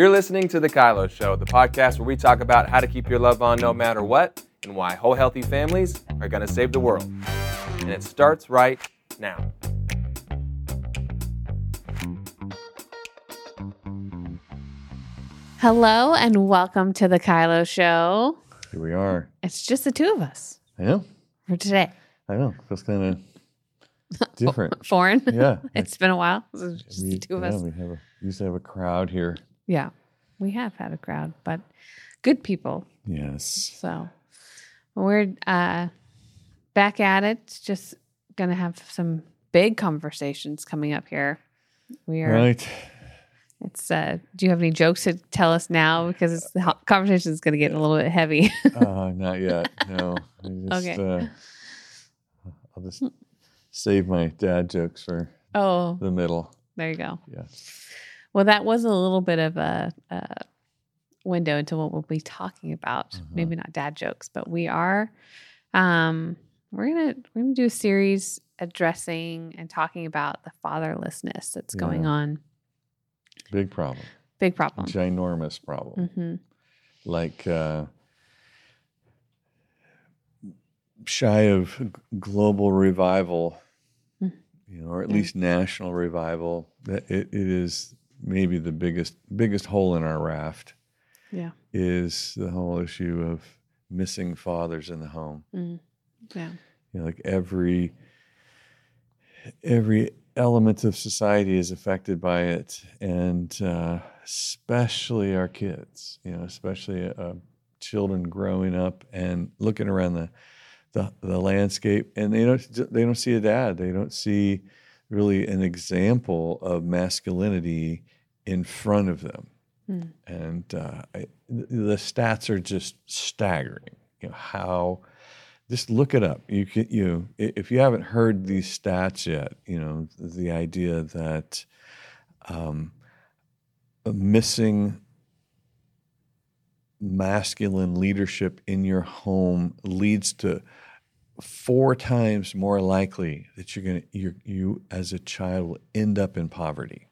You're listening to The Kylo Show, the podcast where we talk about how to keep your love on no matter what and why whole healthy families are going to save the world. And it starts right now. Hello and welcome to the Kylo Show. Here we are. It's just the two of us I know. for today. I know. Feels kind of different. Foreign. Yeah. it's been a while. It's just we, the two of yeah, us. we have a, used to have a crowd here. Yeah. We have had a crowd, but good people. Yes. So we're uh, back at it. Just going to have some big conversations coming up here. We are. Right. It's. Uh, do you have any jokes to tell us now? Because it's, the conversation is going to get a little bit heavy. Uh, not yet. No. Just, Okay. Uh, I'll just save my dad jokes for oh, the middle. there you go. Yeah. Well, that was a little bit of a, a window into what we'll be talking about. Mhm. Maybe not dad jokes, but we are. Um, we're gonna we're gonna do a series addressing and talking about the fatherlessness that's going on. Big problem. Big problem. Ginormous problem. hmm Like uh, shy of global revival, Mm. you know, or at Yeah. least national revival. That it, it is maybe the biggest biggest hole in our raft. Yeah. is the whole issue of missing fathers in the home. Mm. Yeah. You know, like every every element of society is affected by it, and uh, especially our kids. You know, especially uh, children growing up and looking around the, the the landscape, and they don't they don't see a dad. They don't see really an example of masculinity in front of them Mm. and uh, I, the stats are just staggering. You know how. Just look it up. You can you if you haven't heard these stats yet. You know the idea that um, missing masculine leadership in your home leads to four times more likely that you're gonna you you as a child will end up in poverty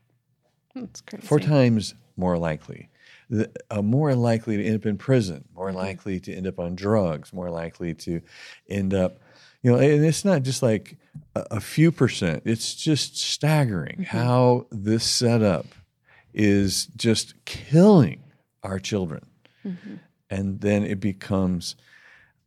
That's crazy. four times more likely. The, uh, more likely to end up in prison, more likely to end up on drugs, more likely to end up, you know, and it's not just like a, a few percent, it's just staggering how this setup is just killing our children. Mhm. And then it becomes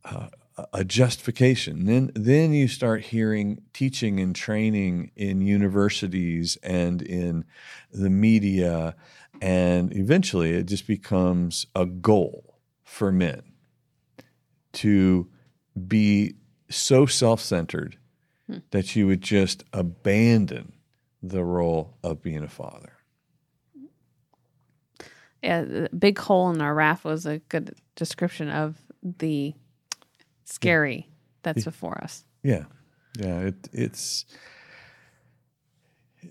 uh, a- justification. Then, then you start hearing teaching and training in universities and in the media, and eventually it just becomes a goal for men to be so self-centered Hmm. that you would just abandon the role of being a father. Yeah, the big hole in our raft was a good description of the scary that's before us. Yeah, yeah. It, it's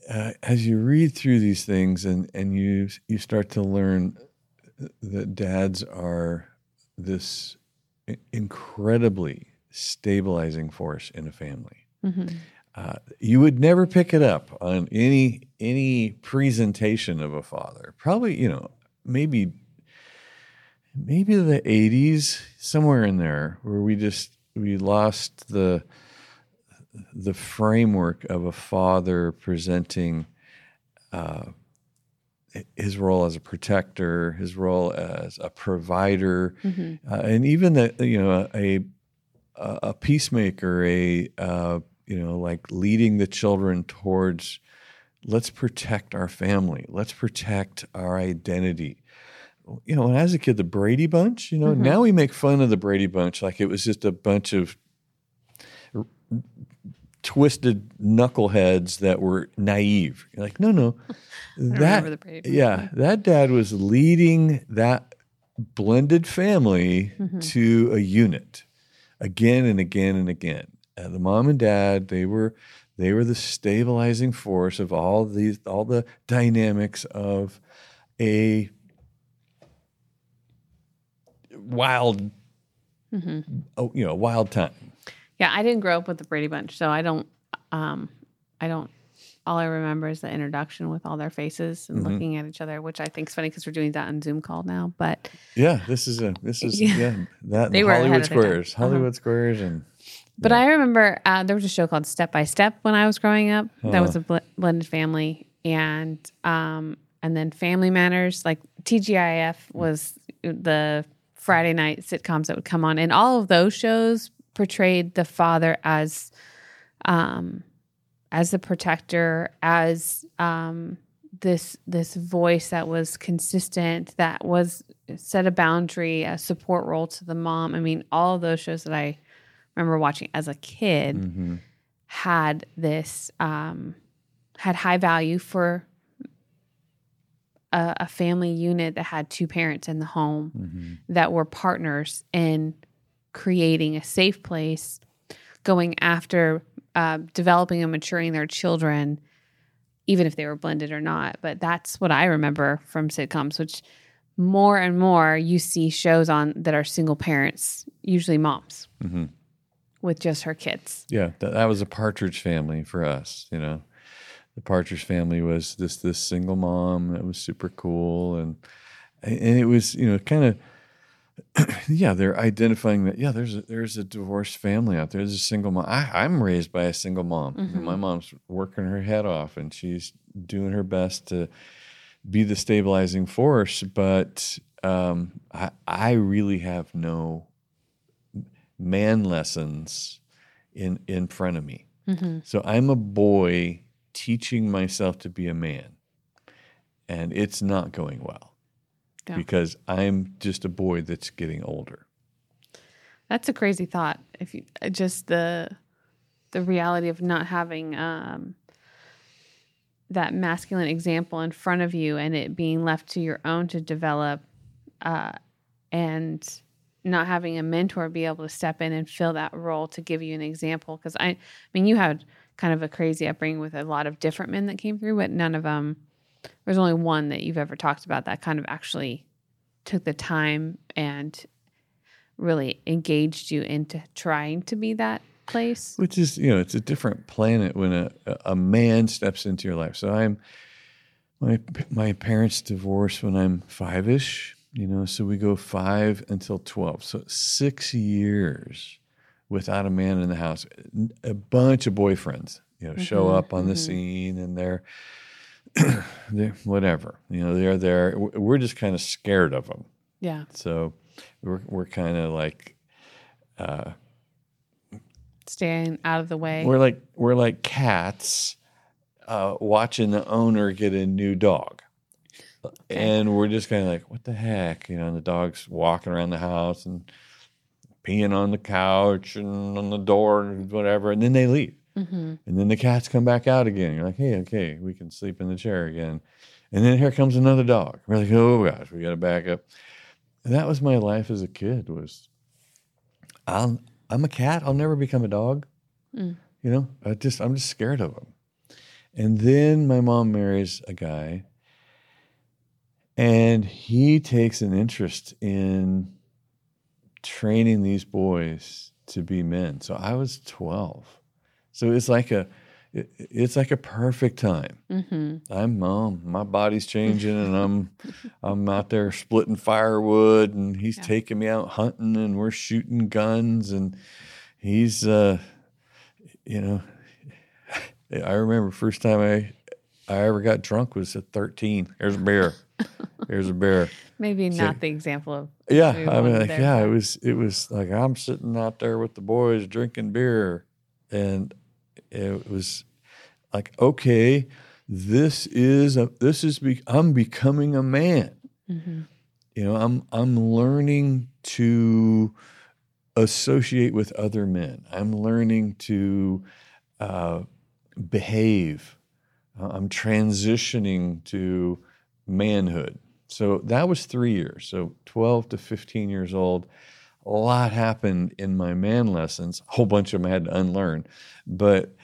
uh, as you read through these things, and and you you start to learn that dads are this incredibly stabilizing force in a family. hmm Uh, you would never pick it up on any any presentation of a father. Probably, you know, maybe maybe the '80s, somewhere in there, where we just we lost the the framework of a father presenting uh, his role as a protector, his role as a provider, hmm uh, and even the you know a a, a peacemaker, a uh, you know like leading the children towards let's protect our family, let's protect our identity. You know, when I was a kid, the Brady Bunch. You know, Mhm. now we make fun of the Brady Bunch like it was just a bunch of r- twisted knuckleheads that were naive. You're like, no, no, that yeah, that dad was leading that blended family Mhm. to a unit again and again and again. Uh, the mom and dad, they were they were the stabilizing force of all these all the dynamics of a wild hmm oh, you know, wild time. Yeah, I didn't grow up with the Brady Bunch, so I don't, um, I don't all I remember is the introduction with all their faces and Mhm. looking at each other, which I think is funny because we're doing that on Zoom call now. But Yeah, this is a this is Yeah. yeah, that They were Hollywood. Squares, Uh-huh. Hollywood Squares, and But Yeah. I remember uh, there was a show called Step by Step when I was growing up. That Huh. was a bl- blended family, and um, and then Family Matters. Like TGIF was the Friday night sitcoms that would come on, and all of those shows portrayed the father as, um, as the protector, as um, this this voice that was consistent, that was set a boundary, a support role to the mom. I mean, all of those shows that I remember watching as a kid Mhm. had this um, had high value for a, a family unit that had two parents in the home Mhm. that were partners in creating a safe place, going after uh, developing and maturing their children, even if they were blended or not. But that's what I remember from sitcoms, which more and more you see shows on that are single parents, usually moms Mhm. with just her kids. Yeah, that, that was a Partridge family for us. You know, the Partridge family was this this single mom that was super cool, and and it was you know kind of yeah they're identifying that yeah there's a, there's a divorced family out there. There's a single mom. I, I'm raised by a single mom. Know, my mom's working her head off, and she's doing her best to be the stabilizing force. But um, I I really have no man lessons in in front of me. So I'm a boy teaching myself to be a man. And it's not going well. Yeah. Because I'm just a boy that's getting older. That's a crazy thought. If you uh, just the the reality of not having um, that masculine example in front of you and it being left to your own to develop, uh, and not having a mentor be able to step in and fill that role to give you an example. Because I, I mean, you had kind of a crazy upbringing with a lot of different men that came through, but none of them. There's only one that you've ever talked about that kind of actually took the time and really engaged you into trying to be that place. Which is, you know, it's a different planet when a, a man steps into your life. So I'm my my parents divorced when I'm five ish, you know, so we go five until twelve. So six years without a man in the house. A bunch of boyfriends, you know, show Mhm, up on the mhm. scene and they're they're whatever. You know, they're there. We're just kind of scared of them. Yeah. So we're we're kind of like uh, Staying out of the way. we're like we're like cats uh, watching the owner get a new dog, and we're just kind of like, what the heck, you know? And the dog's walking around the house and peeing on the couch and on the door and whatever, and then they leave, hmm and then the cats come back out again. You're like, hey, okay, we can sleep in the chair again, and then here comes another dog. We're like, oh gosh, we got to back up. And that was my life as a kid. Was I'll, I'm a cat. I'll never become a dog. Mm. You know, I just I'm just scared of them. And then my mom marries a guy, and he takes an interest in training these boys to be men. So I was 12. So it's like a it, it's like a perfect time. hmm I'm mom. My body's changing, and I'm I'm out there splitting firewood, and he's Yeah. taking me out hunting, and we're shooting guns, and he's uh, you know, I remember first time I I ever got drunk was at 13. Here's a beer. Here's a beer. Maybe So- not the example of Yeah, I mean, like, there, yeah, it was it was like I'm sitting out there with the boys drinking beer, and it was like, okay, this is a this is be, I'm becoming a man. Mhm. You know, I'm I'm learning to associate with other men. I'm learning to uh, behave. Uh, I'm transitioning to manhood. So that was three years. So 12 to 15 years old. A lot happened in my man lessons. A whole bunch of them I had to unlearn. But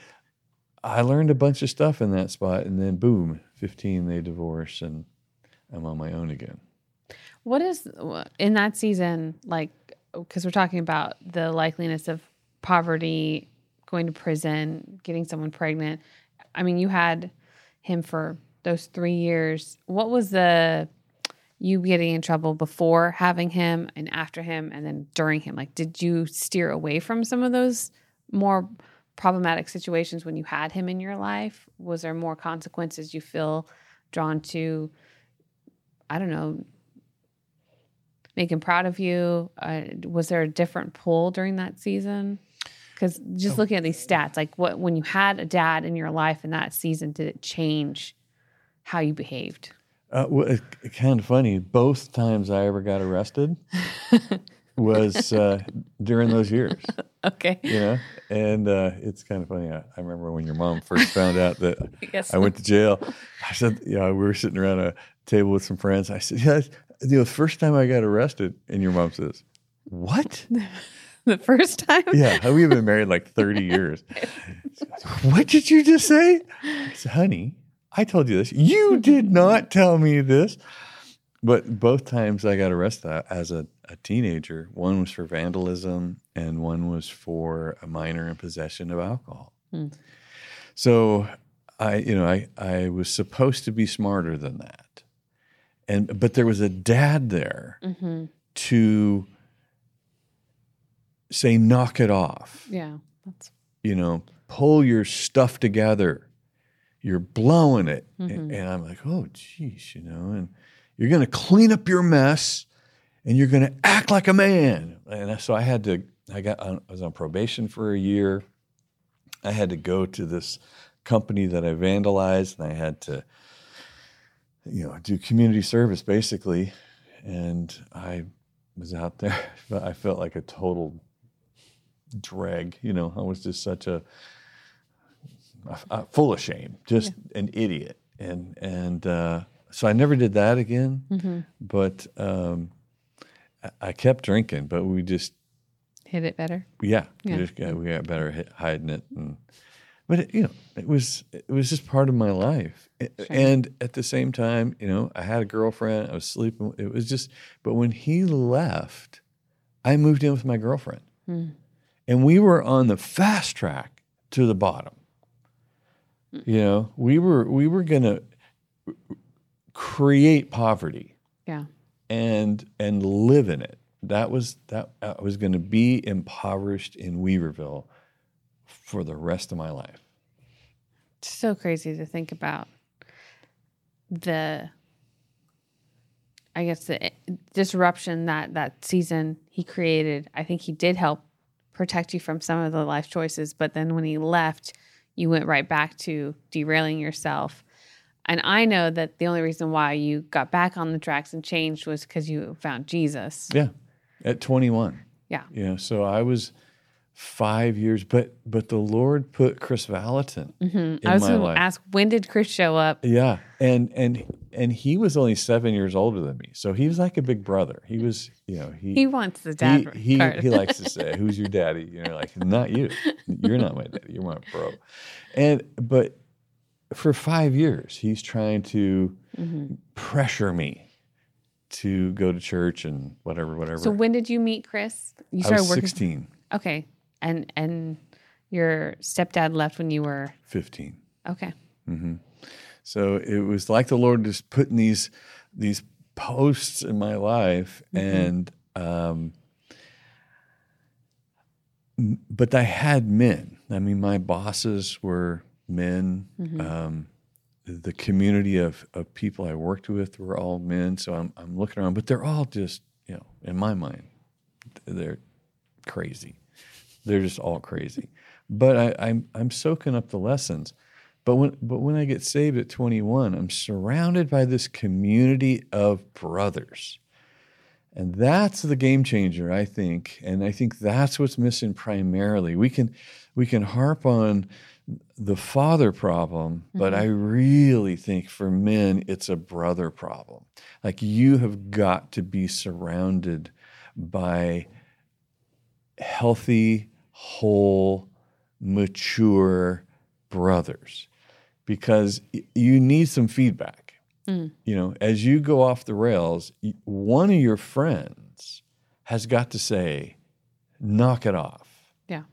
I learned a bunch of stuff in that spot. And then, boom, 15, they divorce, and I'm on my own again. What is in that season like? Because we're talking about the likeliness of poverty, going to prison, getting someone pregnant. I mean, you had him for those three years. What was the you getting in trouble before having him and after him and then during him? Like, did you steer away from some of those more problematic situations when you had him in your life? Was there more consequences you feel drawn to? I don't know, make him proud of you? Uh, was there a different pull during that season? Because just looking at these stats, like what when you had a dad in your life in that season, did it change how you behaved? Uh, well, it, it kind of funny. Both times I ever got arrested was uh, during those years. Okay. You know, and uh, it's kind of funny. I, I remember when your mom first found out that Yes. I went to jail. I said, you know, we were sitting around a table with some friends. I said, yeah, you know, the first time I got arrested, and your mom says, "What?" The first time? Yeah, we've been married like 30 years. what did you just say? I said, honey, I told you this. You did not tell me this. But both times I got arrested as a, a teenager, one was for vandalism and one was for a minor in possession of alcohol. Hmm. So I, you know, I, I was supposed to be smarter than that. And but there was a dad there Mm-hmm. to say knock it off Yeah. That's you know, pull your stuff together. You're blowing it. Mhm. And, and I'm like, oh, geez, you know, and you're going to clean up your mess and you're going to act like a man. And so I had to, I got, on, I was on probation for a year. I had to go to this company that I vandalized and I had to, you know, do community service basically. And I was out there, but I felt like a total drag. You know, I was just such a, a- a- full of shame, just an idiot, and and uh, so I never did that again. mm-hmm. But um, I- kept drinking, but we just hit it better. yeah, Yeah. we just got we got better at hiding it, and but it, you know it was it was just part of my life, Sure. and at the same time, you know, I had a girlfriend, I was sleeping. It was just, but when he left, I moved in with my girlfriend, Hmm. And we were on the fast track to the bottom. You know, we were we were gonna create poverty Yeah. and and live in it. That was that I was going to be impoverished in Weaverville for the rest of my life. It's so crazy to think about the I guess the eh, disruption that that season he created. I think he did help protect you from some of the life choices, but then when he left, you went right back to derailing yourself. And I know that the only reason why you got back on the tracks and changed was because you found Jesus. Yeah, at 21. Yeah. You know, so I was five years, but but the Lord put Chris Valentin hmm in I was going to ask, when did Chris show up? Yeah, and and and he was only seven years older than me, so he was like a big brother. He was, you know, he He wants the dad he he, he likes to say, "Who's your daddy?" You know, like not you. You're not my daddy. You're my bro. And but for five years, he's trying to Mhm. pressure me to go to church and whatever, whatever. So when did you meet Chris? You I started was working. 16, Okay, and and your stepdad left when you were 15. okay. hmm So it was like the Lord just putting these these posts in my life, Mhm. and um, but I had men. I mean, my bosses were men. Mhm. Um, the community of, of people I worked with were all men. So I'm I'm looking around, but they're all just you know, in my mind, they're crazy. They're just all crazy. But I, I'm I'm soaking up the lessons. But when but when I get saved at 21, I'm surrounded by this community of brothers. And that's the game changer, I think. And I think that's what's missing primarily. We can we can harp on the father problem, but mm-hmm. I really think for men it's a brother problem. Like you have got to be surrounded by healthy, whole, mature brothers because you need some feedback. Mm. You know, as you go off the rails, one of your friends has got to say, knock it off. Yeah.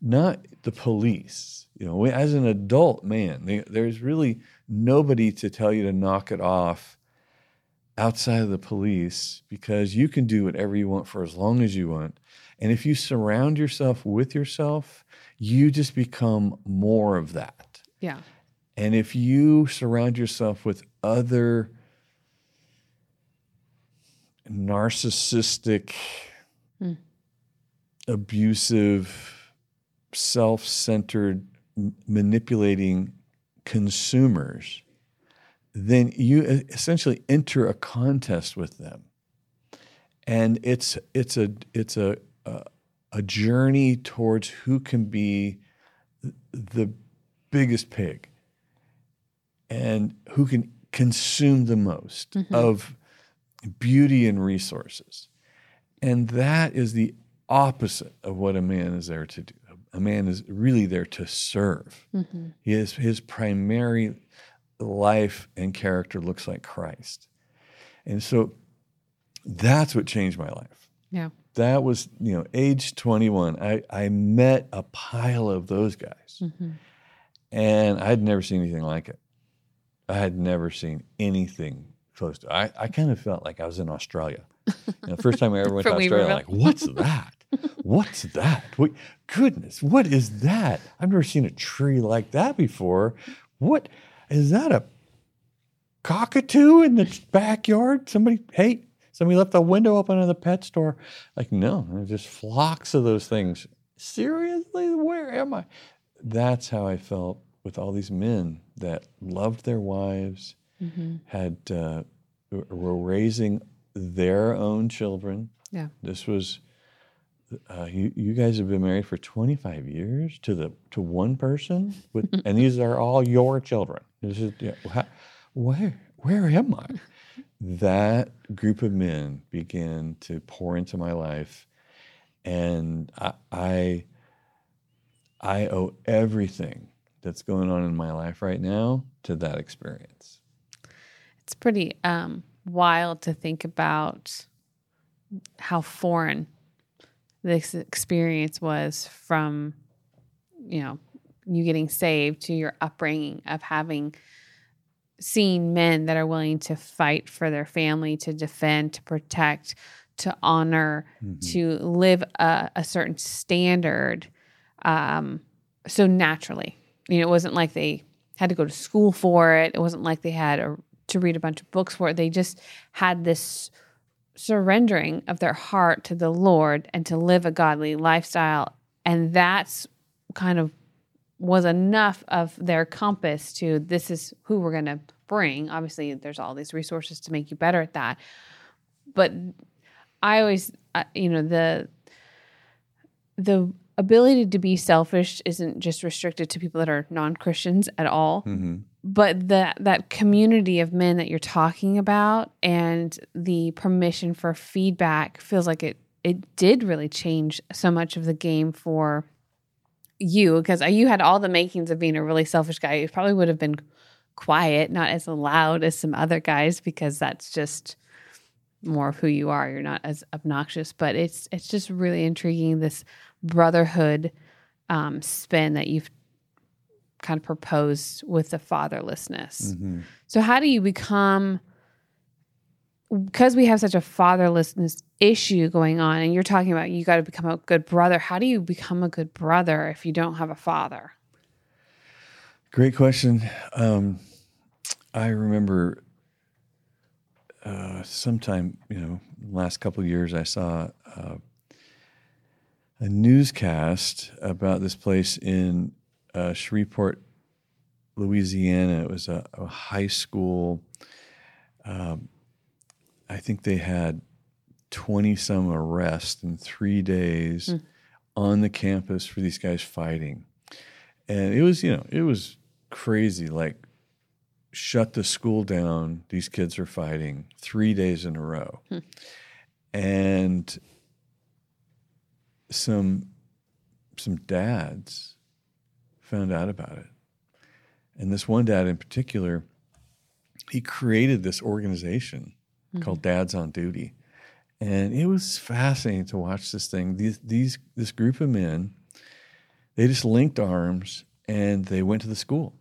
not the police. You know, as an adult man, they, there's really nobody to tell you to knock it off outside of the police because you can do whatever you want for as long as you want. And if you surround yourself with yourself, you just become more of that. Yeah. And if you surround yourself with other narcissistic, Mm. abusive, self centered, m- manipulating consumers, then you essentially enter a contest with them. And it's, it's, a, it's a, a, a journey towards who can be the biggest pig and who can consume the most mm-hmm. of beauty and resources. And that is the opposite of what a man is there to do. A man is really there to serve. Mm-hmm. His, his primary life and character looks like Christ. And so that's what changed my life Yeah. That was you know age 21 i i met a pile of those guys. And i had never seen anything like it. I had never seen anything close to i i kind of felt like i was in australia. The first time i ever went to australia Weaverville. like what's that? What's that? What goodness what is that? I've never seen a tree like that before. What is that a cockatoo in the backyard? Somebody, hey, somebody left the window open in the pet store. Like, no, there's just flocks of those things. Seriously, where am I? That's how I felt with all these men that loved their wives, had uh, were raising their own children. Yeah. This was. Uh, you you guys have been married for 25 years to the to one person with and these are all your children. This is yeah, wha- where where am I? That group of men began to pour into my life, and I I, I owe everything that's going on in my life right now to that experience. It's pretty um, wild to think about how foreign this experience was from, you know, you getting saved to your upbringing of having seen men that are willing to fight for their family, to defend, to protect, to honor, to live a, a certain standard um, so naturally. You know, it wasn't like they had to go to school for it. It wasn't like they had a, to read a bunch of books for it. They just had this surrendering of their heart to the Lord and to live a godly lifestyle. And that's kind of was enough of their compass to this is who we're going to bring. Obviously, there's all these resources to make you better at that. But I always, uh, you know, the the ability to be selfish isn't just restricted to people that are non-Christians at all. But that that community of men that you're talking about and the permission for feedback feels like it it did really change so much of the game for you because you had all the makings of being a really selfish guy. You probably would have been quiet, not as loud as some other guys because that's just more of who you are. You're not as obnoxious, but it's it's just really intriguing this brotherhood um, spin that you've kind of proposed with the fatherlessness. So how do you become because we have such a fatherlessness issue going on and you're talking about you got to become a good brother. How do you become a good brother if you don't have a father? Great question. Um, I remember uh, sometime, you know, last couple of years, I saw uh, a newscast about this place in uh, Shreveport, Louisiana. It was a, a high school. Um, I think they had 20 some arrests in three days hmm. on the campus for these guys fighting. And it was, you know, it was crazy. Like, shut the school down. These kids are fighting three days in a row. Hmm. And some some dads found out about it. And this one dad in particular, he created this organization called mm-hmm. Dads on Duty. And it was fascinating to watch this thing. These these this group of men, they just linked arms and they went to the school.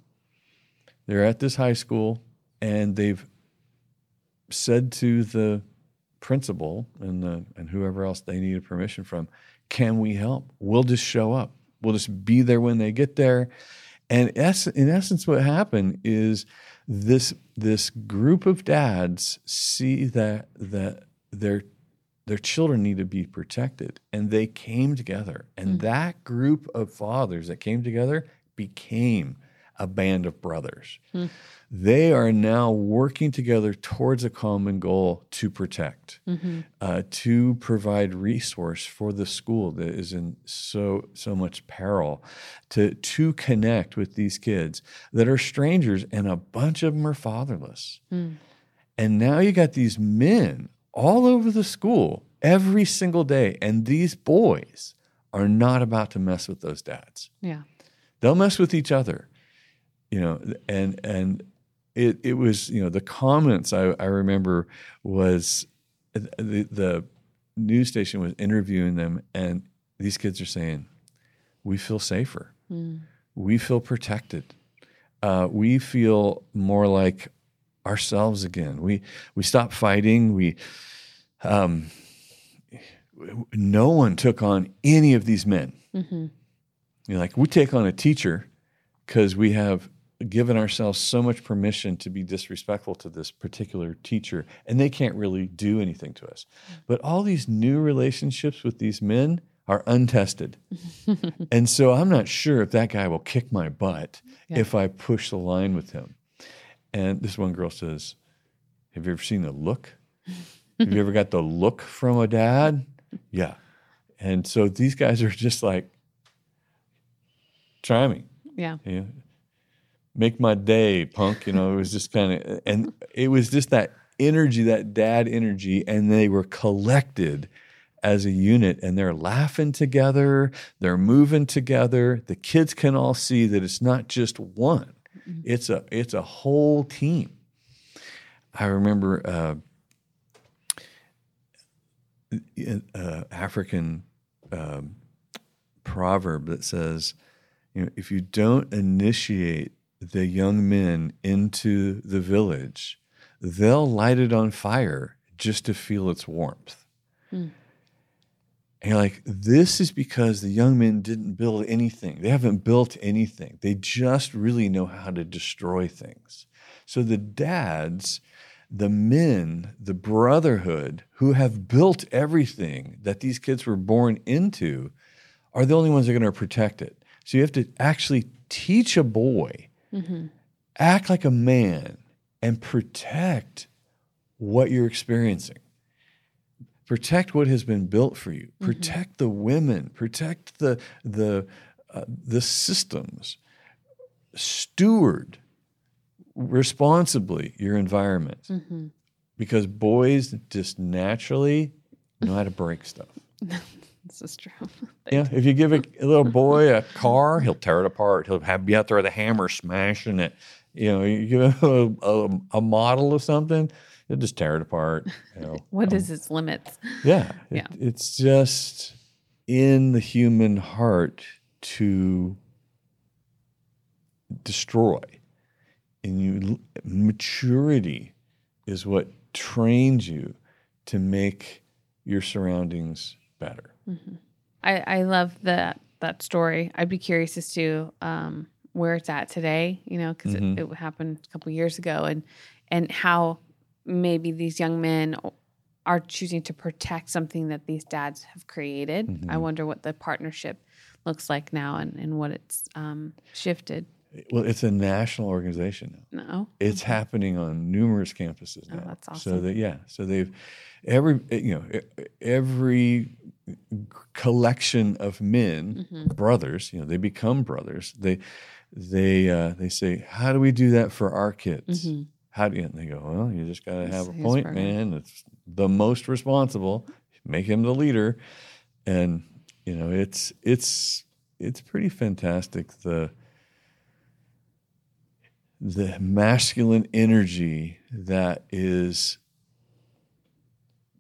They're at this high school and they've said to the principal and the, and whoever else they needed permission from, can we help? We'll just show up. We'll just be there when they get there. And in essence, what happened is this this group of dads see that that their their children need to be protected, and they came together. And hmm. that group of fathers that came together became a band of brothers. They are now working together towards a common goal to protect, uh, to provide resource for the school that is in so so much peril, to to connect with these kids that are strangers, and a bunch of them are fatherless. And now you got these men all over the school every single day, and these boys are not about to mess with those dads Yeah. they'll mess with each other you know and and it it was you know the comments i, I remember was the, the news station was interviewing them and these kids are saying we feel safer. We feel protected. Uh, we feel more like ourselves again. We we stop fighting. We um no one took on any of these men. You know, like we take on a teacher because we have given ourselves so much permission to be disrespectful to this particular teacher, and they can't really do anything to us. Mm-hmm. But all these new relationships with these men are untested. and so I'm not sure if that guy will kick my butt if I push the line with him. And this one girl says, Have you ever seen the look? Have you ever got the look from a dad? Yeah. And so these guys are just like, try me. Yeah. Know, make my day, punk. You know, it was just kind of, and it was just that energy, that dad energy, and they were collected as a unit and they're laughing together, they're moving together. The kids can all see that it's not just one. It's a it's a whole team. I remember uh, uh, African um, proverb that says, you know, if you don't initiate the young men into the village, they'll light it on fire just to feel its warmth. Hmm. And you're like, this is because the young men didn't build anything. They haven't built anything. They just really know how to destroy things. So the dads, the men, the brotherhood who have built everything that these kids were born into are the only ones that are going to protect it. So you have to actually teach a boy, Mm-hmm. act like a man, and protect what you're experiencing. Protect what has been built for you. Mm-hmm. Protect the women. Protect the the uh, the systems. Steward responsibly your environment. Mm-hmm. Because boys just naturally know how to break stuff This is true. yeah if you give a, a little boy a car he'll tear it apart he'll have be out there with a hammer smashing it you know you give a, a, a model of something he'll just tear it apart you know What um, is its limits? yeah, it- Yeah. it's just in the human heart to destroy. And you maturity is what trains you to make your surroundings better. I, I love that that story. I'd be curious as to um, where it's at today. You know, because Mm-hmm. it, it happened a couple years ago, and and how maybe these young men are choosing to protect something that these dads have created. Mm-hmm. I wonder what the partnership looks like now, and and what it's um, shifted. Well, it's a national organization now. No, It's happening on numerous campuses now. Oh, that's So that yeah, so they've every you know e- every collection of men, Mm-hmm. brothers, you know, they become brothers. They they uh, they say, how do we do that for our kids? How do you? And they go, well, you just got to have a point man. It's the most responsible. Make him the leader, and you know, it's it's it's pretty fantastic. The the masculine energy that is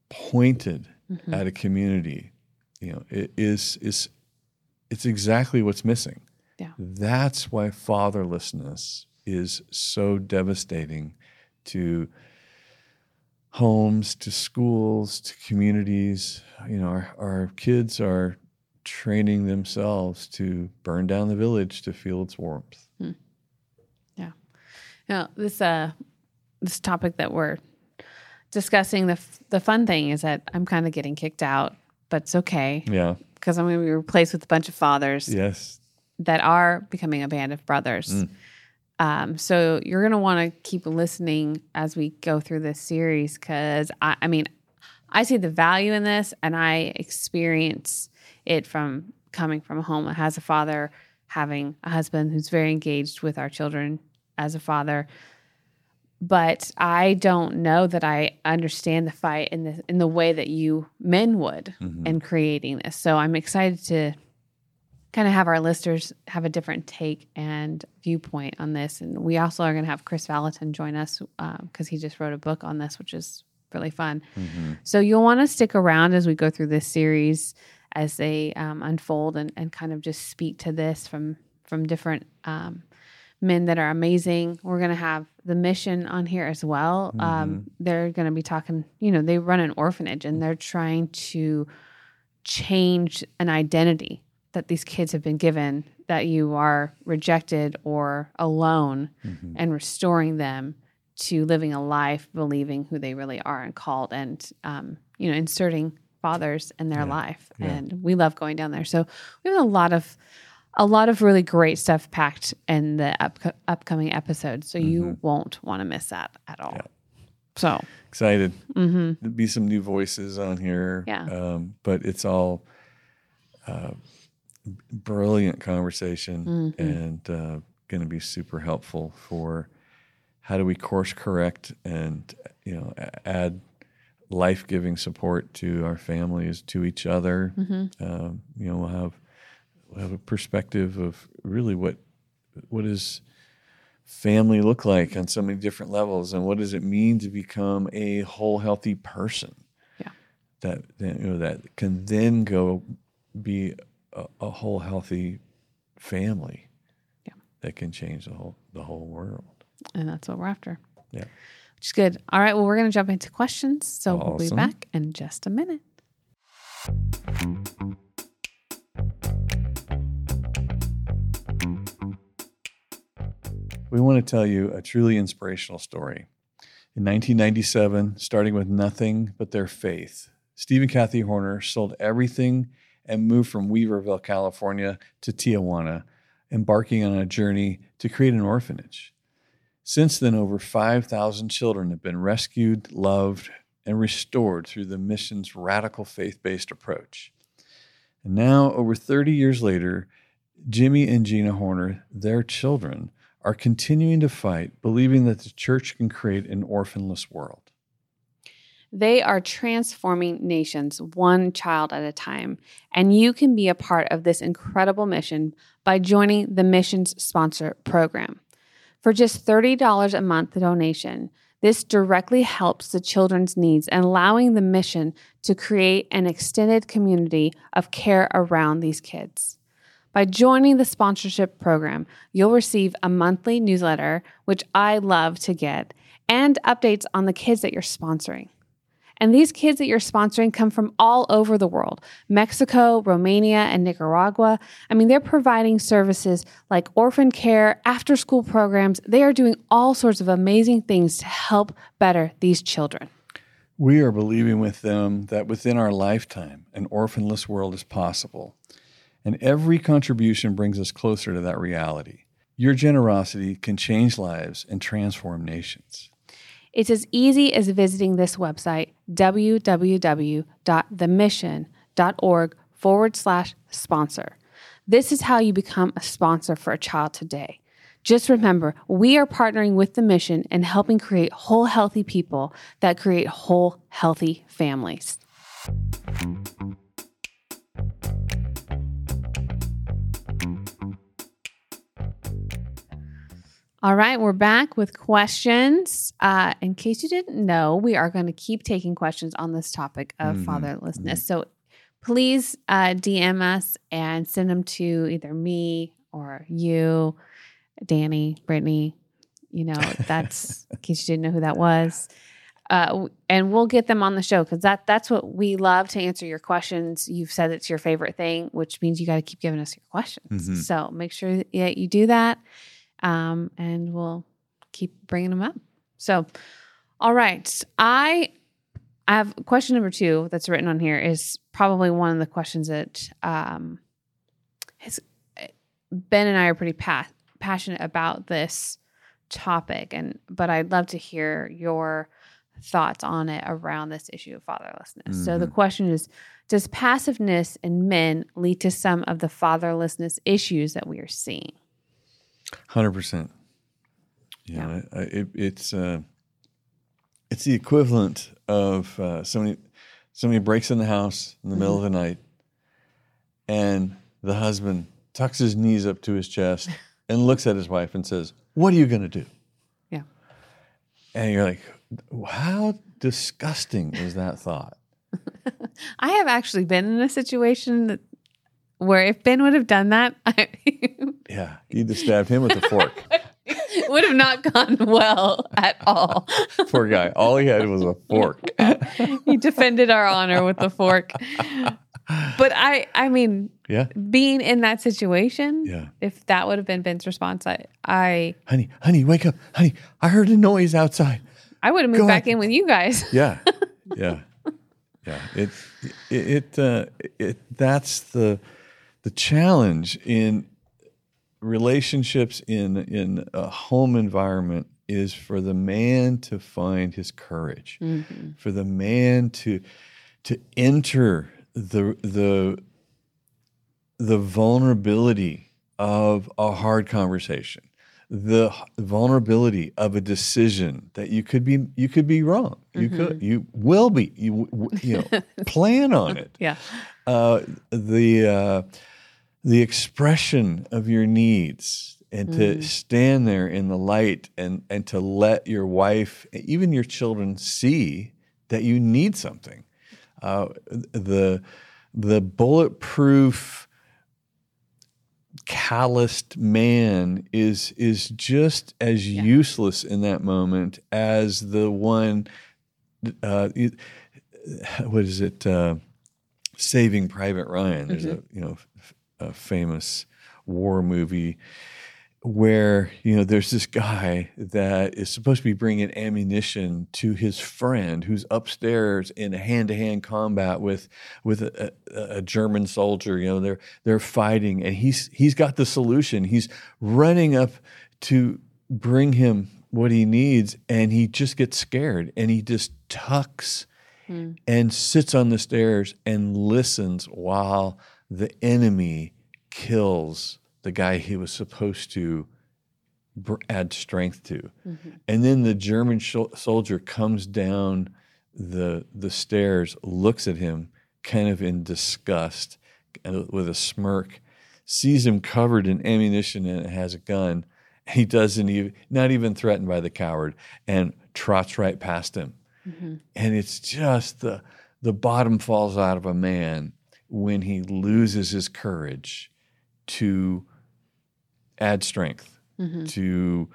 pointed at a community, you know, it is is it's exactly what's missing. Yeah. That's why fatherlessness is so devastating to homes, to schools, to communities. You know, our, our kids are training themselves to burn down the village to feel its warmth. Yeah. Now, this uh, this topic that we're discussing the f- the fun thing is that I'm kind of getting kicked out, but it's okay Yeah. because I'm going to be replaced with a bunch of fathers Yes. that are becoming a band of brothers. Mm. Um, so you're going to want to keep listening as we go through this series because I, I mean, I see the value in this and I experience it from coming from a home that has a father, having a husband who's very engaged with our children as a father. But I don't know that I understand the fight in the in the way that you men would Mhm. in creating this. So I'm excited to kind of have our listeners have a different take and viewpoint on this. And we also are going to have Chris Valentin join us because he just wrote a book on this, which is really fun. Mhm. So you'll want to stick around as we go through this series as they um, unfold and, and kind of just speak to this from from different um, men that are amazing. We're going to have the mission on here as well. Um, they're going to be talking. You know, they run an orphanage and they're trying to change an identity that these kids have been given that you are rejected or alone Mhm. and restoring them to living a life believing who they really are and called and um, you know inserting fathers in their Yeah. life Yeah. and we love going down there so we have a lot of a lot of really great stuff packed in the up, upcoming episode. so you won't want to miss that at all Mm-hmm. Yeah. so Excited. hmm There'll be some new voices on here. Yeah. Um, but it's all uh, brilliant conversation Mhm. and uh, going to be super helpful for how do we course correct and you know add life giving support to our families, to each other. hmm Um, you know, we'll have have a perspective of really what what does family look like on so many different levels, and what does it mean to become a whole, healthy person? Yeah. that you know that can then go be a, a whole, healthy family. Yeah. that can change the whole the whole world. and that's what we're after Yeah. which is good all right well we're going to jump into questions so we'll be back in just a minute We want to tell you a truly inspirational story. In 1997, starting with nothing but their faith, Steve and Kathy Horner sold everything and moved from Weaverville, California to Tijuana, embarking on a journey to create an orphanage. Since then, over 5,000 children have been rescued, loved, and restored through the mission's radical faith based approach. And now, over 30 years later, Jimmy and Gina Horner, their children, are continuing to fight, believing that the church can create an orphanless world. They are transforming nations one child at a time. And you can be a part of this incredible mission by joining the Missions Sponsor Program. For just $30 a month donation, this directly helps the children's needs and allowing the mission to create an extended community of care around these kids. By joining the sponsorship program, you'll receive a monthly newsletter, which I love to get, and updates on the kids that you're sponsoring. And these kids that you're sponsoring come from all over the world Mexico, Romania, and Nicaragua. I mean, they're providing services like orphan care, after school programs. They are doing all sorts of amazing things to help better these children. We are believing with them that within our lifetime, an orphanless world is possible. And every contribution brings us closer to that reality. Your generosity can change lives and transform nations. It's as easy as visiting this website, www.themission.org forward slash sponsor. This is how you become a sponsor for a child today. Just remember, we are partnering with the mission and helping create whole, healthy people that create whole, healthy families. All right, we're back with questions. Uh, in case you didn't know, we are going to keep taking questions on this topic of Mhm, fatherlessness. So please uh, DM us and send them to either me or you, Danny, Brittney. You know, that's in case you didn't know who that was. Uh, and we'll get them on the show because that that's what we love to answer your questions. You've said it's your favorite thing, which means you got to keep giving us your questions. Mhm. So make sure that you do that, um, and we'll keep bringing them up. So, all right, I I have question number two that's written on here is probably one of the questions that um, has Ben and I are pretty pa- passionate about this topic, and but I'd love to hear your thoughts on it around this issue of fatherlessness. So the question is Does passiveness in men lead to some of the fatherlessness issues that we are seeing? Hundred percent. Yeah, I- I- it, it's uh, it's the equivalent of uh, somebody somebody breaks in the house in the middle of the night, and the husband tucks his knees up to his chest and looks at his wife and says, "What are you going to do?" Yeah. And you're like, "How disgusting is that thought?" I have actually been in a situation that where if Ben would have done that, I, Yeah, you'd have stabbed him with a fork. it would have not gone well at all. Poor guy. All he had was a fork. he defended our honor with the fork. But I, I mean, Yeah, being in that situation, yeah. if that would have been Ben's response, I, I, Honey, honey, wake up, honey! I heard a noise outside. I would have moved Go back in with you guys. Yeah, yeah, yeah. It, it, it, uh, it. That's the the challenge in relationships in in a home environment is for the man to find his courage, for the man to to enter the the the vulnerability of a hard conversation the vulnerability of a decision that you could be you could be wrong. You could you will be you you know plan on it. Yeah. uh, the uh, the expression of your needs and to stand there in the light and and to let your wife even your children see that you need something. Uh, the the bulletproof calloused man is is just as useless in that moment as the one uh, what is it uh, saving private ryan there's a you know a famous war movie where you know there's this guy that is supposed to be bringing ammunition to his friend who's upstairs in hand-to-hand combat with with a, a, a German soldier. You know they're they're fighting, and he's he's got the solution. He's running up to bring him what he needs, and he just gets scared, and he just tucks hmm. and sits on the stairs and listens while the enemy kills the guy he was supposed to br- add strength to. Mm-hmm. And then the German sho- soldier comes down the the stairs, looks at him kind of in disgust with a smirk, sees him covered in ammunition and has a gun. He doesn't even not even threatened by the coward and trots right past him mm-hmm. and it's just the the bottom falls out of a man when he loses his courage to add strength to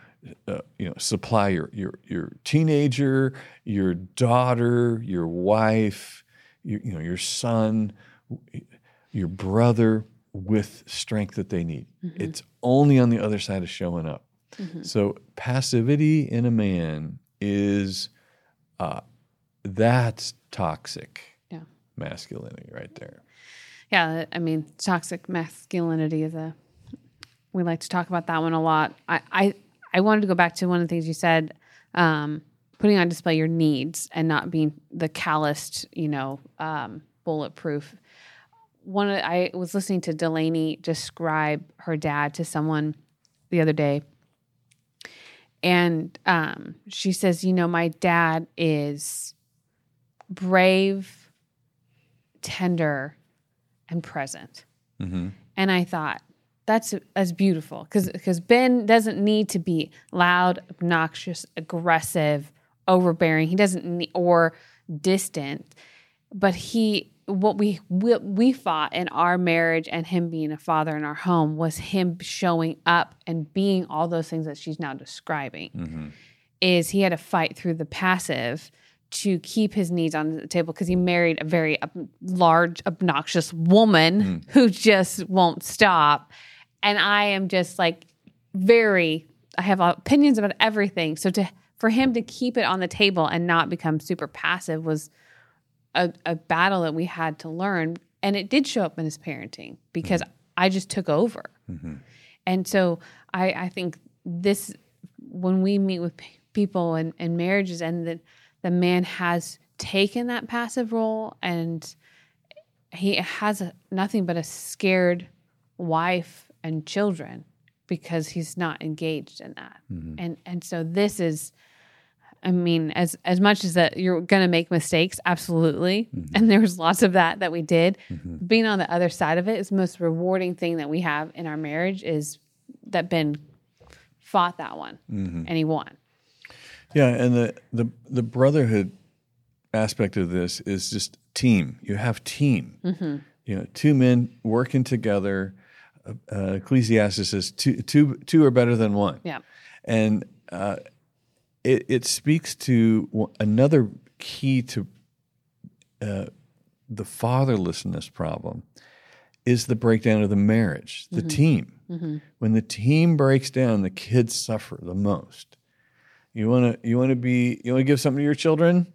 uh, you know supply your your your teenager your daughter your wife your, you know your son your brother with strength that they need. It's only on the other side of showing up. So passivity in a man is uh, that's toxic Yeah. masculinity right there. Yeah, I mean, toxic masculinity is a. We like to talk about that one a lot. I I, I wanted to go back to one of the things you said, um, putting on display your needs and not being the calloused, you know, um, bulletproof. One, of, I was listening to Delaney describe her dad to someone the other day, and um, she says, "You know, my dad is brave, tender, and present." Mm-hmm. And I thought that's that's beautiful because because Ben doesn't need to be loud, obnoxious, aggressive, overbearing. He doesn't need or distant, but he what we, we we fought in our marriage and him being a father in our home was him showing up and being all those things that she's now describing. Is he had to fight through the passive to keep his needs on the table because he married a very ob- large, obnoxious woman hmm. who just won't stop. And I am just like very, I have opinions about everything. So to for him to keep it on the table and not become super passive was a, a battle that we had to learn. And it did show up in his parenting because hmm. I just took over. Mm-hmm. And so I, I think this, when we meet with p- people and, and marriages, and the, the man has taken that passive role and he has a, nothing but a scared wife and children because he's not engaged in that. Mm-hmm. And and so this is I mean, as as much as that you're going to make mistakes, absolutely, mm-hmm. and there was lots of that that we did. Mm-hmm. Being on the other side of it is the most rewarding thing that we have in our marriage. Is that Ben fought that one and he won. Yeah, and the the the brotherhood aspect of this is just team. You have team. You know, two men working together. Uh, uh, Ecclesiastes says two two two are better than one. Yeah, and uh, it, it speaks to another key to uh, the fatherlessness problem is the breakdown of the marriage, the team. When the team breaks down, the kids suffer the most. You want to you want to be you want to give something to your children,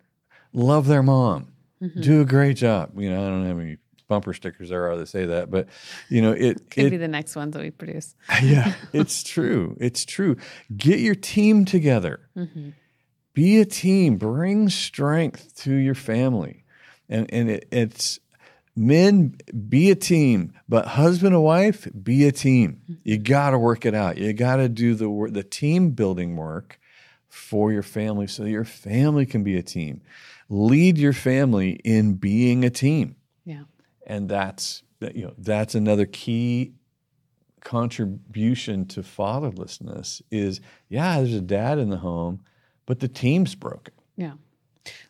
love their mom, mm-hmm. do a great job. You know I don't have any bumper stickers there are that say that, but you know it could it, be the next ones that we produce. yeah, it's true. It's true. Get your team together. Mm-hmm. Be a team. Bring strength to your family, and and it, it's men be a team, but husband and wife be a team. Mm-hmm. You got to work it out. You got to do the work, the team building work for your family, so your family can be a team. Lead your family in being a team Yeah, and that's that- you know that's another key contribution to fatherlessness is yeah there's a dad in the home but the team's broken yeah.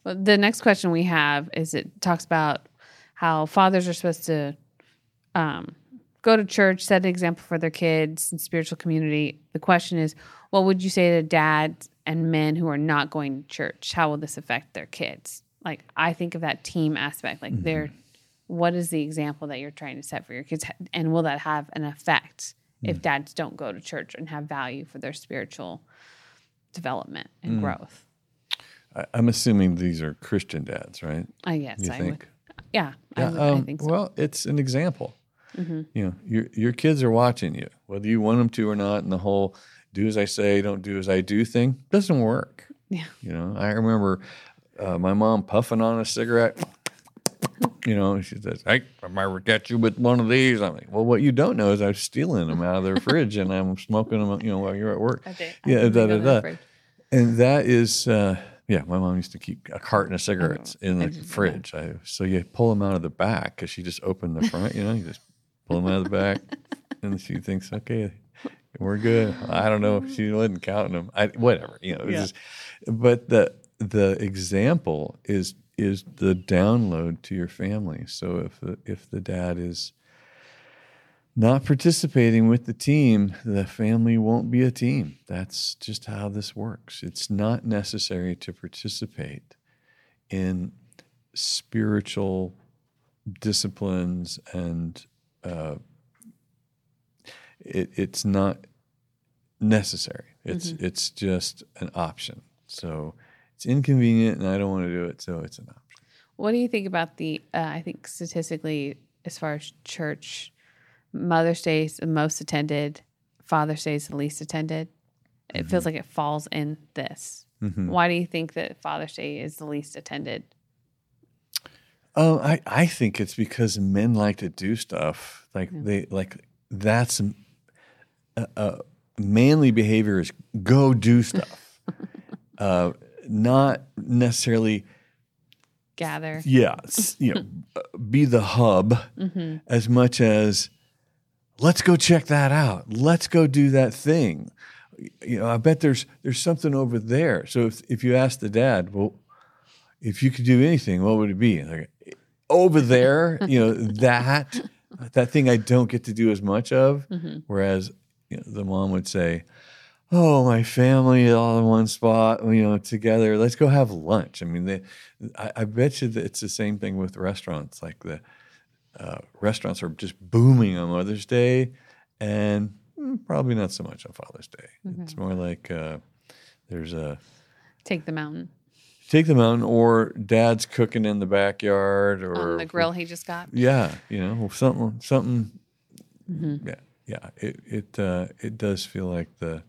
Well, the next question we have is it talks about how fathers are supposed to um, go to church, set an example for their kids and spiritual community. The question is, what would you say to dads and men who are not going to church? How will this affect their kids? Like, I think of that team aspect. Like, they're, what is the example that you're trying to set for your kids? And will that have an effect if dads don't go to church and have value for their spiritual development and growth? I, i'm assuming these are christian dads right I guess you I think would. Yeah, I, Yeah, would, I um, think so. Mm-hmm. well it's an example you know your your kids are watching you whether you want them to or not and the whole do as i say don't do as i do thing doesn't work yeah, You know, I remember uh, my mom puffing on a cigarette. You know, she says, "Hey, I might catch you with one of these." I'm like, "Well, what you don't know is I'm stealing them out of their fridge and I'm smoking them, you know, while you're at work." Did. Yeah, da, da, da. And that is, uh, yeah, my mom used to keep a carton of cigarettes in the fridge. I, so you pull them out of the back because she just opened the front. You know, you just pull them out of the back, and she thinks, "Okay, we're good." I don't know if she wasn't counting them. I, whatever, you know. Yeah. just- but the the example is is the download to your family. So if the, if the dad is not participating with the team, the family won't be a team. That's just how this works. It's not necessary to participate in spiritual disciplines and uh, it, it's not necessary. It's it's just an option. So it's inconvenient, and I don't want to do it. So it's an option. What do you think about the? Uh, I think statistically, as far as church, Mother's Day is the most attended, Father's Day is the least attended. It feels like it falls in this. Why do you think that Father's Day is the least attended? Um, I I think it's because men like to do stuff like they like that's uh, uh, manly behavior is go do stuff, uh, not necessarily Gather. yeah you know uh, be the hub as much as let's go check that out let's go do that thing you know i bet there's there's something over there so if, if you ask the dad well if you could do anything what would it be like over there, you know, that that thing I don't get to do as much of. Mm-hmm. Whereas you know, the mom would say, "Oh, my family all in one spot, you know, together. Let's go have lunch." I mean, they, I, I bet you that it's the same thing with restaurants. Like the uh, restaurants are just booming on Mother's Day, and mm, probably not so much on Father's Day. It's more like uh, there's a Take the mountain take the mountain, or Dad's cooking in the backyard, or on the grill he just got. yeah, you know, something, something. Mm-hmm. Yeah, yeah. It it uh, it does feel like the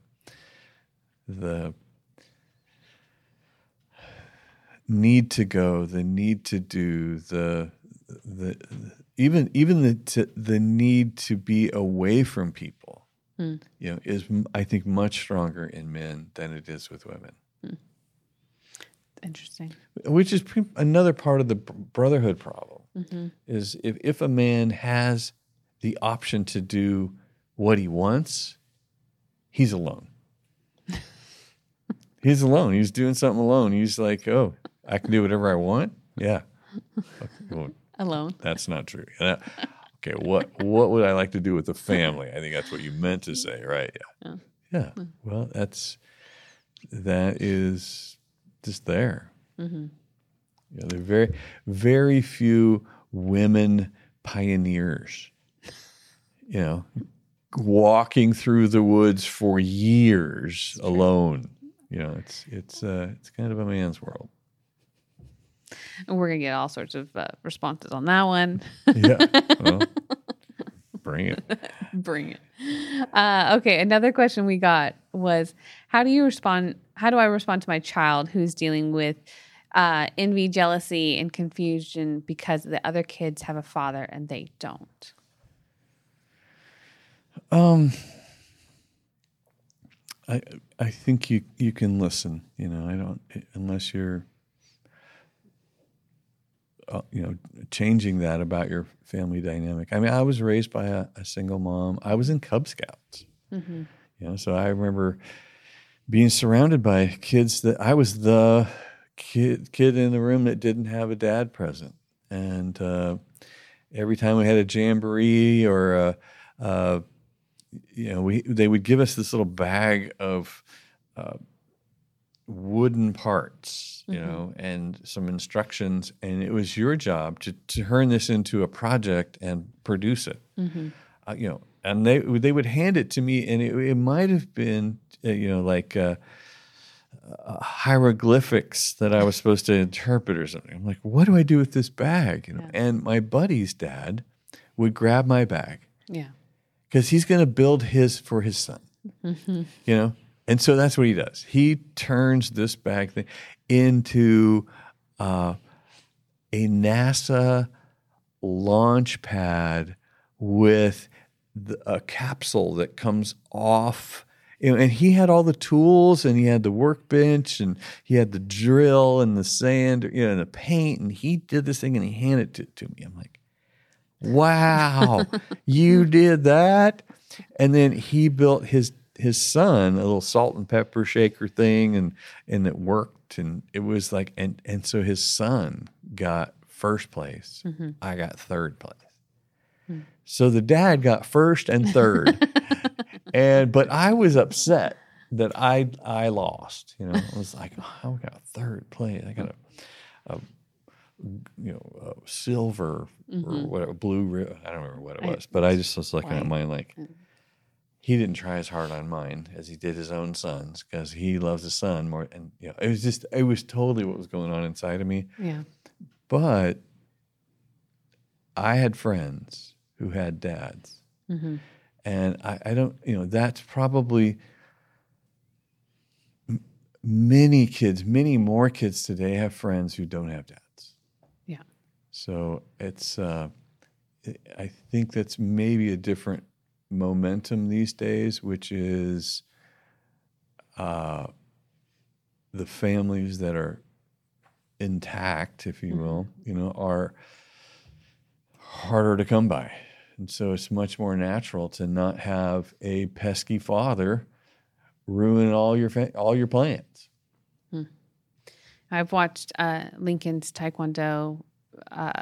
the need to go, the need to do, the the even even the to, the need to be away from people. Hmm. You know, is I think much stronger in men than it is with women. Interesting. which is pre- another part of the brotherhood problem Mm-hmm. is if, if a man has the option to do what he wants he's alone. He's alone. He's doing something alone. He's like oh i can do whatever i want? Yeah. Okay, well, Alone. that's not true. Yeah. okay what what would i like to do with the family? I think that's what you meant to say right? Yeah. Yeah. Well that's that is just there. Mm-hmm. yeah, there are very, very few women pioneers. You know, walking through the woods for years alone. You know, it's it's uh, it's kind of a man's world. And we're gonna get all sorts of uh, responses on that one. Yeah. Well, bring it. Bring it. Uh, okay, another question we got was how do you respond? How do I respond to my child who's dealing with uh, envy, jealousy, and confusion because the other kids have a father and they don't? Um, I I think you you can listen. You know, I don't unless you're, uh, you know, changing that about your family dynamic. I mean, I was raised by a, a single mom. I was in Cub Scouts. Mm-hmm. You know, so I remember being surrounded by kids that I was the kid kid in the room that didn't have a dad present, and uh, every time we had a jamboree or a, uh, you know, we they would give us this little bag of uh, wooden parts, you know, and some instructions, and it was your job to to turn this into a project and produce it uh, you know, and they they would hand it to me, and it, it might have been, uh, you know, like uh, uh, hieroglyphics that I was supposed to interpret or something. I'm like, what do I do with this bag? You know, and my buddy's dad would grab my bag Yeah. Because he's going to build his for his son. You know, and so that's what he does. He turns this bag thing into uh, a NASA launch pad with the, a capsule that comes off. You know, and he had all the tools, and he had the workbench, and he had the drill and the sand, you know, and the paint, and he did this thing, and he handed it to me. I'm like, wow, you did that. And then he built his his son a little salt and pepper shaker thing, and and it worked, and it was like, and and so his son got first place. Mm-hmm. I got third place. Hmm. So the dad got first and third, and but I was upset that I I lost. You know, I was like, oh, I got third place. I got a, a you know, a silver or mm-hmm. whatever, blue. ri- I don't remember what it I- was, but I just was looking at mine like mm-hmm. he didn't try as hard on mine as he did his own sons because he loves his son more. And you know, it was just it was totally what was going on inside of me. Yeah. But I had friends who had dads, Mm-hmm. and I, I don't, you know, that's probably many kids, many more kids today have friends who don't have dads. So it's, uh, I think that's maybe a different momentum these days, which is uh, the families that are intact, if you will, you know, are harder to come by. And so it's much more natural to not have a pesky father ruin all your fa- all your plans. I've watched uh, Lincoln's Taekwondo uh,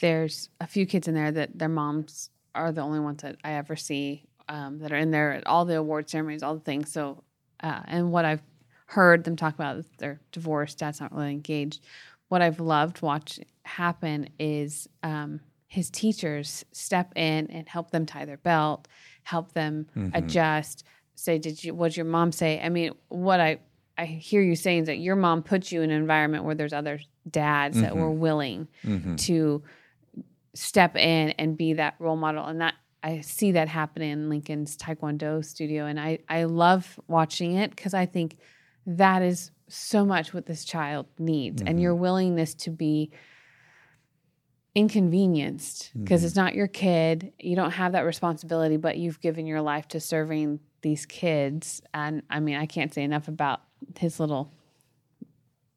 there's a few kids in there that their moms are the only ones that I ever see um, that are in there at all the award ceremonies, all the things. So, uh, and what I've heard them talk about is they're divorced, dad's not really engaged. What I've loved watch happen is um, his teachers step in and help them tie their belt, help them adjust. Say, did you? What'd your mom say? I mean, what I I hear you saying is that your mom put you in an environment where there's other dads that were mm-hmm. willing mm-hmm. to step in and be that role model. And that I see that happen in Lincoln's Taekwondo studio. And I I love watching it cuz I think that is so much what this child needs. And your mm-hmm. willingness to be inconvenienced because it's not your kid. You don't have that responsibility but you've given your life to serving these kids. And I mean I can't say enough about his little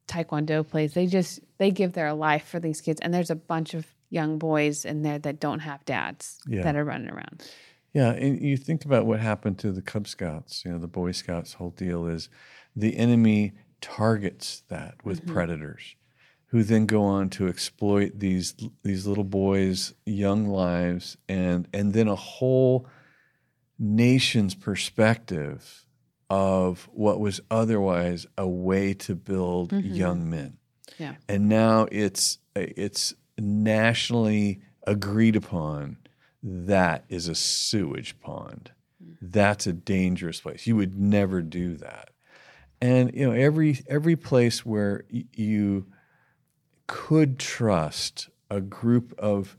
taekwondo plays they just they give their life for these kids and there's a bunch of young boys in there that don't have dads Yeah. that are running around Yeah, and you think about what happened to the Cub Scouts. You know, the Boy Scouts' whole deal is the enemy targets that with mm-hmm. predators, who then go on to exploit these these little boys' young lives, and and then a whole nation's perspective of what was otherwise a way to build mm-hmm. young men. Yeah. And now it's it's nationally agreed upon that is a sewage pond. Mm. That's a dangerous place. You would never do that. And you know every every place where y- you could trust a group of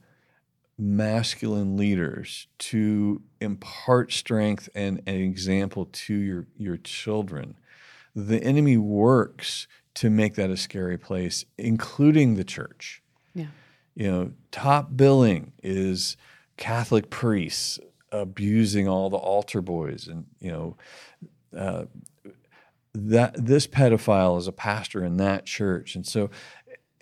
masculine leaders to impart strength and an example to your your children. The enemy works to make that a scary place including the church. Yeah. You know top billing is catholic priests abusing all the altar boys and you know uh, that this pedophile is a pastor in that church. And so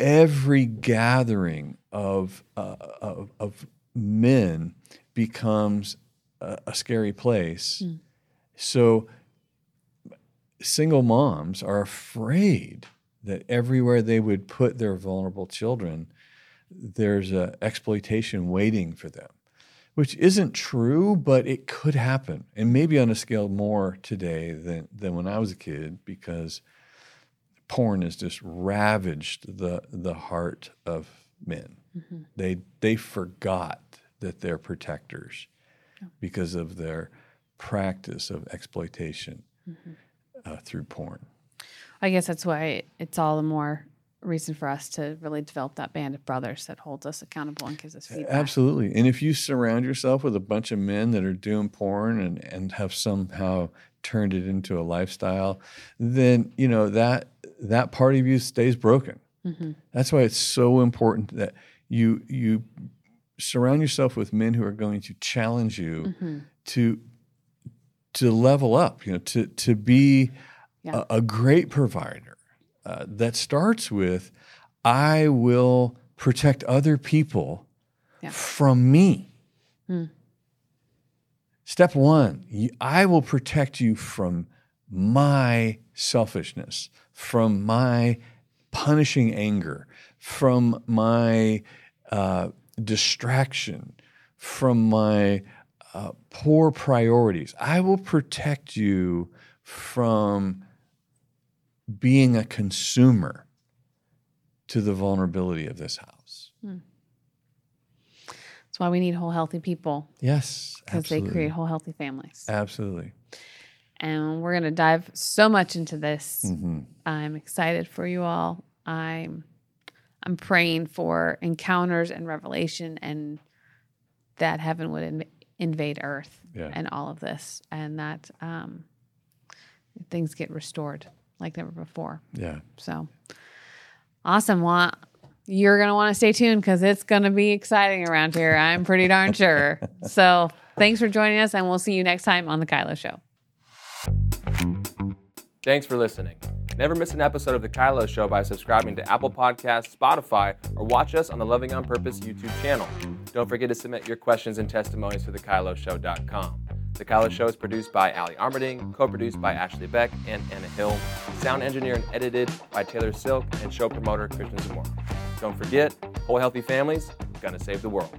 every gathering of uh, of, of men becomes a, a scary place. So single moms are afraid that everywhere they would put their vulnerable children there's a exploitation waiting for them which isn't true but it could happen. And maybe on a scale more today than than when I was a kid because porn has just ravaged the the heart of men. They they forgot that they're protectors because of their practice of exploitation uh, through porn. I guess that's why it's all the more reason for us to really develop that band of brothers that holds us accountable and gives us feedback. Absolutely. And if you surround yourself with a bunch of men that are doing porn and, and have somehow turned it into a lifestyle, then you know that that part of you stays broken. Mm-hmm. That's why it's so important that you you surround yourself with men who are going to challenge you mm-hmm. to to level up, you know, to to be Yeah. a, a great provider. Uh, that starts with I will protect other people Yeah. from me. Mm. Step one, I will protect you from my selfishness, from my punishing anger, from my uh, distraction, from my uh, poor priorities. I will protect you from being a consumer to the vulnerability of this house. That's why we need whole, healthy people Yes, because they create whole, healthy families. Absolutely. And we're going to dive so much into this. Mm-hmm. I'm excited for you all. I'm I'm praying for encounters and revelation and that heaven would inv- invade earth Yeah. and all of this and that um, things get restored like never before. Yeah. So awesome. Well, you're going to want to stay tuned because it's going to be exciting around here. I'm pretty darn sure. So thanks for joining us, and we'll see you next time on The Kylo Show. Thanks for listening. Never miss an episode of The Kylo Show by subscribing to Apple Podcasts, Spotify, or watch us on the Loving on Purpose YouTube channel. Don't forget to submit your questions and testimonies to thekyloshow.com. The Kylo Show is produced by Ali Armerding, co-produced by Ashley Beck and Anna Hill, sound engineer and edited by Taylor Silk, and show promoter Christian Zamora. Don't forget, whole healthy families gonna save the world.